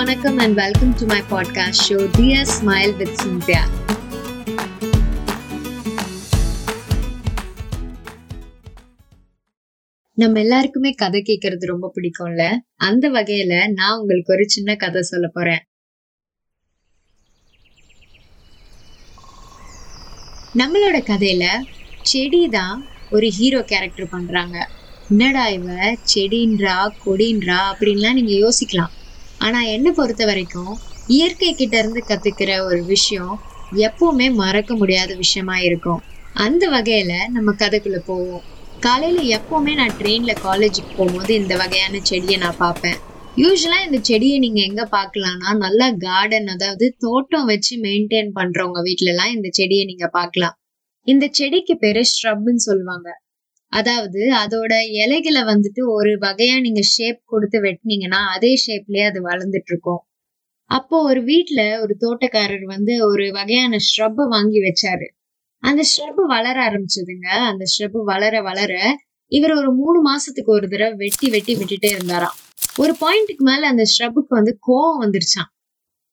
வணக்கம் and welcome to my podcast show dear smile with Cynthia நம்ம எல்லாருக்குமே கதை கேட்கறது ரொம்ப பிடிக்கும்ல? அந்த வகையில நான் உங்களுக்கு ஒரு சின்ன கதை சொல்ல போறேன். நம்மளோட கதையில செடி தான் ஒரு ஹீரோ கேரக்டர் பண்றாங்க. என்னடா இவ? செடின்றா கொடின்றா அப்படின்லாம் நீங்க யோசிக்கலாம். ஆனால் என்னை பொறுத்த வரைக்கும் இயற்கை கிட்ட இருந்து ஒரு விஷயம் எப்பவுமே மறக்க முடியாத விஷயமா இருக்கும். அந்த வகையில் நம்ம கதைக்குள்ளே போவோம். காலையில் எப்போவுமே நான் ட்ரெயினில் காலேஜுக்கு போகும்போது இந்த வகையான செடியை நான் பார்ப்பேன். யூஸ்வலாக இந்த செடியை நீங்கள் எங்கே பார்க்கலாம்னா நல்லா கார்டன் அதாவது தோட்டம் வச்சு மெயின்டைன் பண்ணுறவங்க வீட்டிலலாம் இந்த செடியை நீங்கள் பார்க்கலாம். இந்த செடிக்கு பேர் ஸ்ட்ரப்னு சொல்லுவாங்க. அதாவது அதோட இலைகளை வந்துட்டு ஒரு வகையா நீங்க ஷேப் கொடுத்து வெட்டினீங்கன்னா அதே ஷேப்லயே அது வளர்ந்துட்டு இருக்கும் அப்போ ஒரு வீட்டுல ஒரு தோட்டக்காரர் வந்து ஒரு வகையான ஸ்ட்ரப்பை வாங்கி வச்சாரு. அந்த ஸ்ட்ரப் வளர ஆரம்பிச்சதுங்க. அந்த ஸ்ட்ரப் வளர வளர இவர் ஒரு மூணு மாசத்துக்கு ஒரு தடவை வெட்டி வெட்டி விட்டுட்டே இருந்தாராம். ஒரு பாயிண்ட்டுக்கு மேல அந்த ஸ்ட்ரப்புக்கு வந்து கோவம் வந்துருச்சான்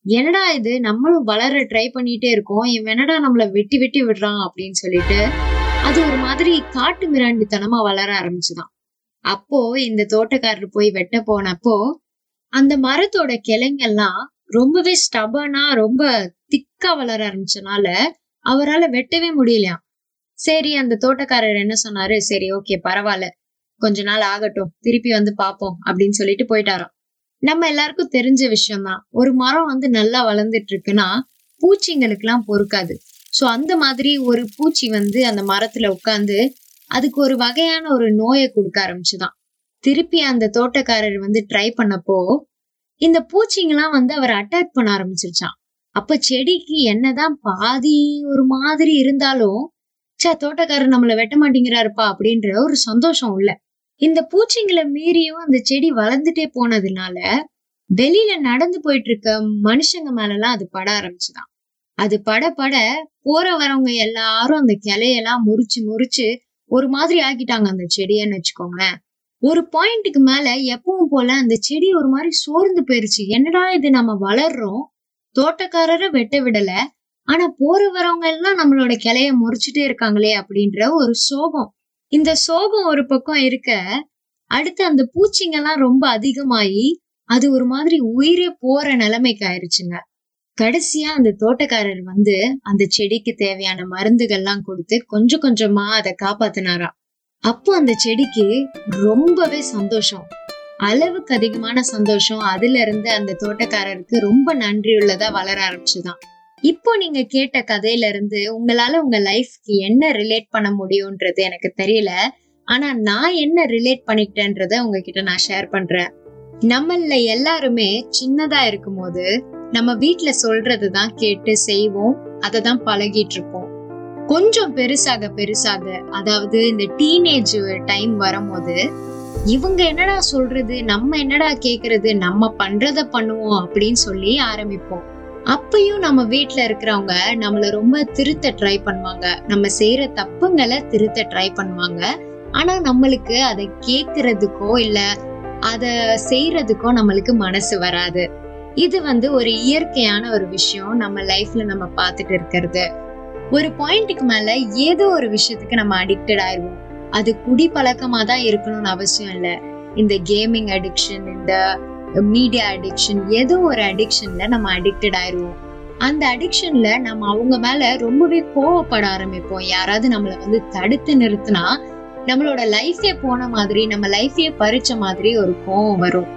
என்னடா இது? நம்மளும் வளர ட்ரை பண்ணிட்டே இருக்கோம். இவன் என்னடா நம்மள வெட்டி வெட்டி விடுறான்? அப்படின்னு சொல்லிட்டு அது ஒரு மாதிரி காட்டு மிராண்டித்தனமா வளர ஆரம்பிச்சுதான். அப்போ இந்த தோட்டக்காரர் போய் வெட்ட போனப்போ அந்த மரத்தோட கிளைங்கெல்லாம் ரொம்பவே ஸ்டபனா ரொம்ப திக்கா வளர ஆரம்பிச்சனால அவரால வெட்டவே முடியலையாம். சரி அந்த தோட்டக்காரர் என்ன சொன்னாரு? சரி ஓகே பரவாயில்ல. கொஞ்ச நாள் ஆகட்டும் திருப்பி வந்து பார்ப்போம் அப்படின்னு சொல்லிட்டு போயிட்டாராம். நம்ம எல்லாருக்கும் தெரிஞ்ச விஷயம்தான். ஒரு மரம் வந்து நல்லா வளர்ந்துட்டு இருக்குன்னா பூச்சிங்களுக்கு எல்லாம் பொறுக்காது. ஸோ அந்த மாதிரி ஒரு பூச்சி வந்து அந்த மரத்துல உட்காந்து அதுக்கு ஒரு வகையான ஒரு நோயை கொடுக்க ஆரம்பிச்சுதான். திருப்பி அந்த தோட்டக்காரர் வந்து ட்ரை பண்ணப்போ இந்த பூச்சிங்கெல்லாம் வந்து அவர் அட்டாக் பண்ண ஆரம்பிச்சிருச்சான் அப்ப செடிக்கு என்னதான் பாதி ஒரு மாதிரி இருந்தாலும் சா தோட்டக்காரர் நம்மள வெட்ட மாட்டேங்கிறாருப்பா அப்படின்ற ஒரு சந்தோஷம் உள்ள. இந்த பூச்சிங்களை மீறியும் அந்த செடி வளர்ந்துட்டே போனதுனால வெளியில நடந்து போயிட்டு இருக்க மனுஷங்க மேலலாம் அது பட ஆரம்பிச்சுதான். அது பட பட போற வரவங்க எல்லாரும் அந்த கிளையெல்லாம் முறிச்சு முறிச்சு ஒரு மாதிரி ஆக்கிட்டாங்க அந்த செடியன்னு வச்சுக்கோங்களேன். ஒரு பாயிண்ட்டுக்கு மேல எப்பவும் போல அந்த செடி ஒரு மாதிரி சோர்ந்து போயிருச்சு. என்னடா இது நம்ம வளர்றோம்? தோட்டக்காரரை வெட்ட விடல. ஆனா போற வரவங்க எல்லாம் நம்மளோட கிளைய முறிச்சுட்டே இருக்காங்களே அப்படின்ற ஒரு சோகம். இந்த சோகம் ஒரு பக்கம் இருக்க அடுத்து அந்த பூச்சிங்கெல்லாம் ரொம்ப அதிகமாயி அது ஒரு மாதிரி உயிரே போற நிலைமைக்கு ஆயிருச்சுங்க. கடைசியா அந்த தோட்டக்காரர் வந்து அந்த செடிக்கு தேவையான மருந்துகள்லாம் கொடுத்து கொஞ்சம் கொஞ்சமா அதை காப்பாத்தினாராம். அப்போ அந்த செடிக்கு ரொம்பவே சந்தோஷம். அளவுக்கு அதிகமான சந்தோஷம். அதுல இருந்து அந்த தோட்டக்காரருக்கு ரொம்ப நன்றியுள்ளதா வளர ஆரம்பிச்சுதான். இப்போ நீங்க கேட்ட கதையில இருந்து உங்களால உங்க லைஃப்க்கு என்ன ரிலேட் பண்ண முடியும்ன்றது எனக்கு தெரியல. ஆனா நான் என்ன ரிலேட் பண்ணிக்கிட்டேன்றத உங்ககிட்ட நான் ஷேர் பண்றேன். நம்மள எல்லாருமே சின்னதா இருக்கும் போது நம்ம வீட்ல சொல்றதுதான் கேட்டு செய்வோம் அதை தான் பழகிட்டு இருப்போம் கொஞ்சம் பெருசாக பெருசாக அதாவது இந்த டீனேஜ் டைம் வரும்போது இவங்க என்னடா சொல்றது நம்ம என்னடா கேக்குறது நம்ம பண்றத பண்ணுவோம் அப்படின்னு சொல்லி ஆரம்பிப்போம். அப்பயும் நம்ம வீட்டுல இருக்கிறவங்க நம்மள ரொம்ப திருத்த ட்ரை பண்ணுவாங்க. நம்ம செய்யற தப்புங்களை திருத்த ட்ரை பண்ணுவாங்க. ஆனா நம்மளுக்கு அதை கேக்குறதுக்கோ இல்ல அத செய்யறதுக்கோ நம்மளுக்கு மனசு வராது. இது வந்து ஒரு இயற்கையான ஒரு விஷயம் நம்ம லைஃப்ல நம்ம பார்த்துட்டு இருக்கிறது. ஒரு பாயிண்ட்டுக்கு மேல ஏதோ ஒரு விஷயத்துக்கு நம்ம அடிக்டட் ஆயிடுவோம் அது குடி பழக்கமா தான் இருக்கணும்னு அவசியம் இல்லை. இந்த கேமிங் அடிக்ஷன் இந்த மீடியா அடிக்ஷன் ஏதோ ஒரு அடிக்ஷன்ல நம்ம அடிக்டட் ஆயிடுவோம் அந்த அடிக்ஷன்ல நம்ம அவங்க மேல ரொம்பவே கோவப்பட ஆரம்பிப்போம். யாராவது நம்மள வந்து தடுத்து நிறுத்தினா நம்மளோட லைஃபே போன மாதிரி நம்ம லைஃபே பறிச்ச மாதிரி ஒரு கோவம் வரும்.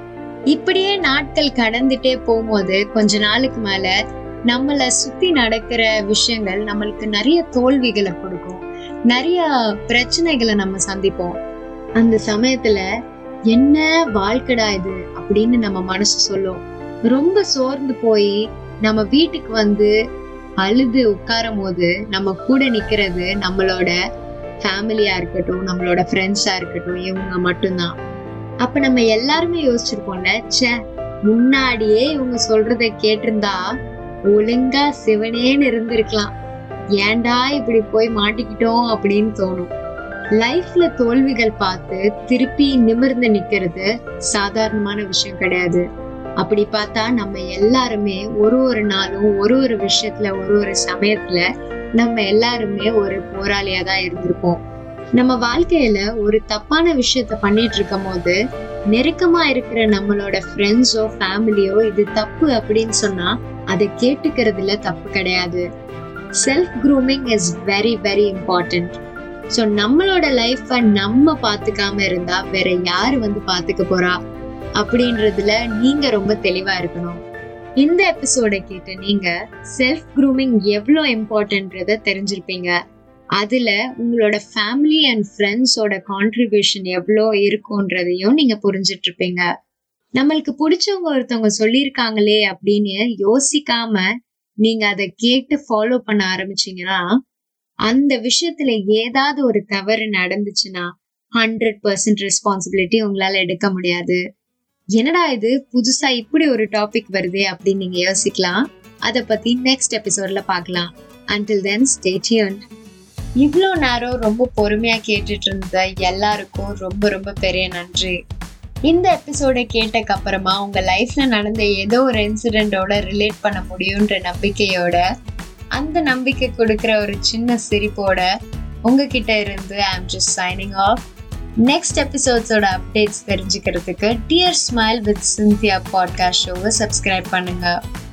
இப்படியே நாட்கள் கடந்துட்டே போகும்போது கொஞ்ச நாளுக்கு மேல நம்மள சுத்தி நடக்கிற விஷயங்கள் நம்மளுக்கு நிறைய தோல்விகளை கொடுக்கும். நிறைய பிரச்சனைகளை நம்ம சந்திப்போம். அந்த சமயத்துல என்ன வாழ்க்கடா இது அப்படின்னு நம்ம மனசு சொல்லும். ரொம்ப சோர்ந்து போய் நம்ம வீட்டுக்கு வந்து அழுது உட்காரும் போது நம்ம கூட நிக்கிறது நம்மளோட ஃபேமிலியா இருக்கட்டும் நம்மளோட ஃப்ரெண்ட்ஸா இருக்கட்டும் இவங்க மட்டும்தான். அப்ப நம்ம எல்லாருமே யோசிச்சிருப்போம்ல ச்சே முன்னாடியே இவங்க சொல்றத கேட்டிருந்தா ஒழுங்கா சிவனேன்னு இருந்திருக்கலாம். ஏன்டா இப்படி போய் மாட்டிக்கிட்டோம் அப்படின்னு தோணும். லைஃப்ல தோல்விகள் பார்த்து திருப்பி நிமிர்ந்து நிக்கிறது சாதாரணமான விஷயம் கிடையாது. அப்படி பார்த்தா நம்ம எல்லாருமே ஒரு ஒரு நாளும் ஒரு ஒரு விஷயத்துல ஒரு ஒரு சமயத்துல நம்ம எல்லாருமே ஒரு போராளியா தான் இருந்திருப்போம். நம்ம வாழ்க்கையில ஒரு தப்பான விஷயத்த பண்ணிட்டு இருக்கும் போது நெருக்கமா இருக்கிற நம்மளோட ஃப்ரெண்ட்ஸோ ஃபேமிலியோ இது தப்பு அப்படின்னு சொன்னா அதை கேட்டுக்கிறதுல தப்பு கிடையாது. Self grooming is very very important so நம்மளோட லைஃப்பை நம்ம பார்த்துக்காம இருந்தா வேற யாரு வந்து பார்த்துக்க போறா? அப்படின்றதுல நீங்க ரொம்ப தெளிவா இருக்கணும். இந்த எபிசோட கேட்டு நீங்க செல்ஃப் க்ரூமிங் எவ்வளோ இம்பார்ட்டன்றத தெரிஞ்சிருப்பீங்க. அதுல உங்களோட ஃபேமிலி அண்ட் ஃப்ரெண்ட்ஸோட கான்ட்ரிபியூஷன் எவ்வளோ இருக்கும்ன்றதையும் நீங்க புரிஞ்சிட்ருப்பீங்க. நம்மளுக்கு பிடிச்சவங்க ஒருத்தவங்க சொல்லியிருக்காங்களே அப்படின்னு யோசிக்காம நீங்க அதை கேட்டு ஃபாலோ பண்ண ஆரம்பிச்சீங்கன்னா அந்த விஷயத்துல ஏதாவது ஒரு தவறு நடந்துச்சுன்னா ஹண்ட்ரட் பர்சன்ட் ரெஸ்பான்சிபிலிட்டி உங்களால எடுக்க முடியாது. என்னடா இது? புதுசா இப்படி ஒரு டாபிக் வருதே அப்படின்னு நீங்க யோசிக்கலாம். அதை பத்தி நெக்ஸ்ட் எபிசோட்ல பார்க்கலாம். அண்டில் தென் ஸ்டே இவ்வளோ நேரம் ரொம்ப பொறுமையாக கேட்டுட்டு இருந்த எல்லாருக்கும் ரொம்ப ரொம்ப பெரிய நன்றி. இந்த எபிசோடை கேட்டக்கு அப்புறமா உங்கள் லைஃப்பில் நடந்த ஏதோ ஒரு இன்சிடெண்ட்டோட ரிலேட் பண்ண முடியுன்ற நம்பிக்கையோட அந்த நம்பிக்கை கொடுக்குற ஒரு சின்ன சிரிப்போட உங்ககிட்ட இருந்து I'm just signing off next எபிசோட்ஸோட updates தெரிஞ்சுக்கிறதுக்கு dear smile with Cynthia podcast ஷோவை சப்ஸ்கிரைப் பண்ணுங்கள்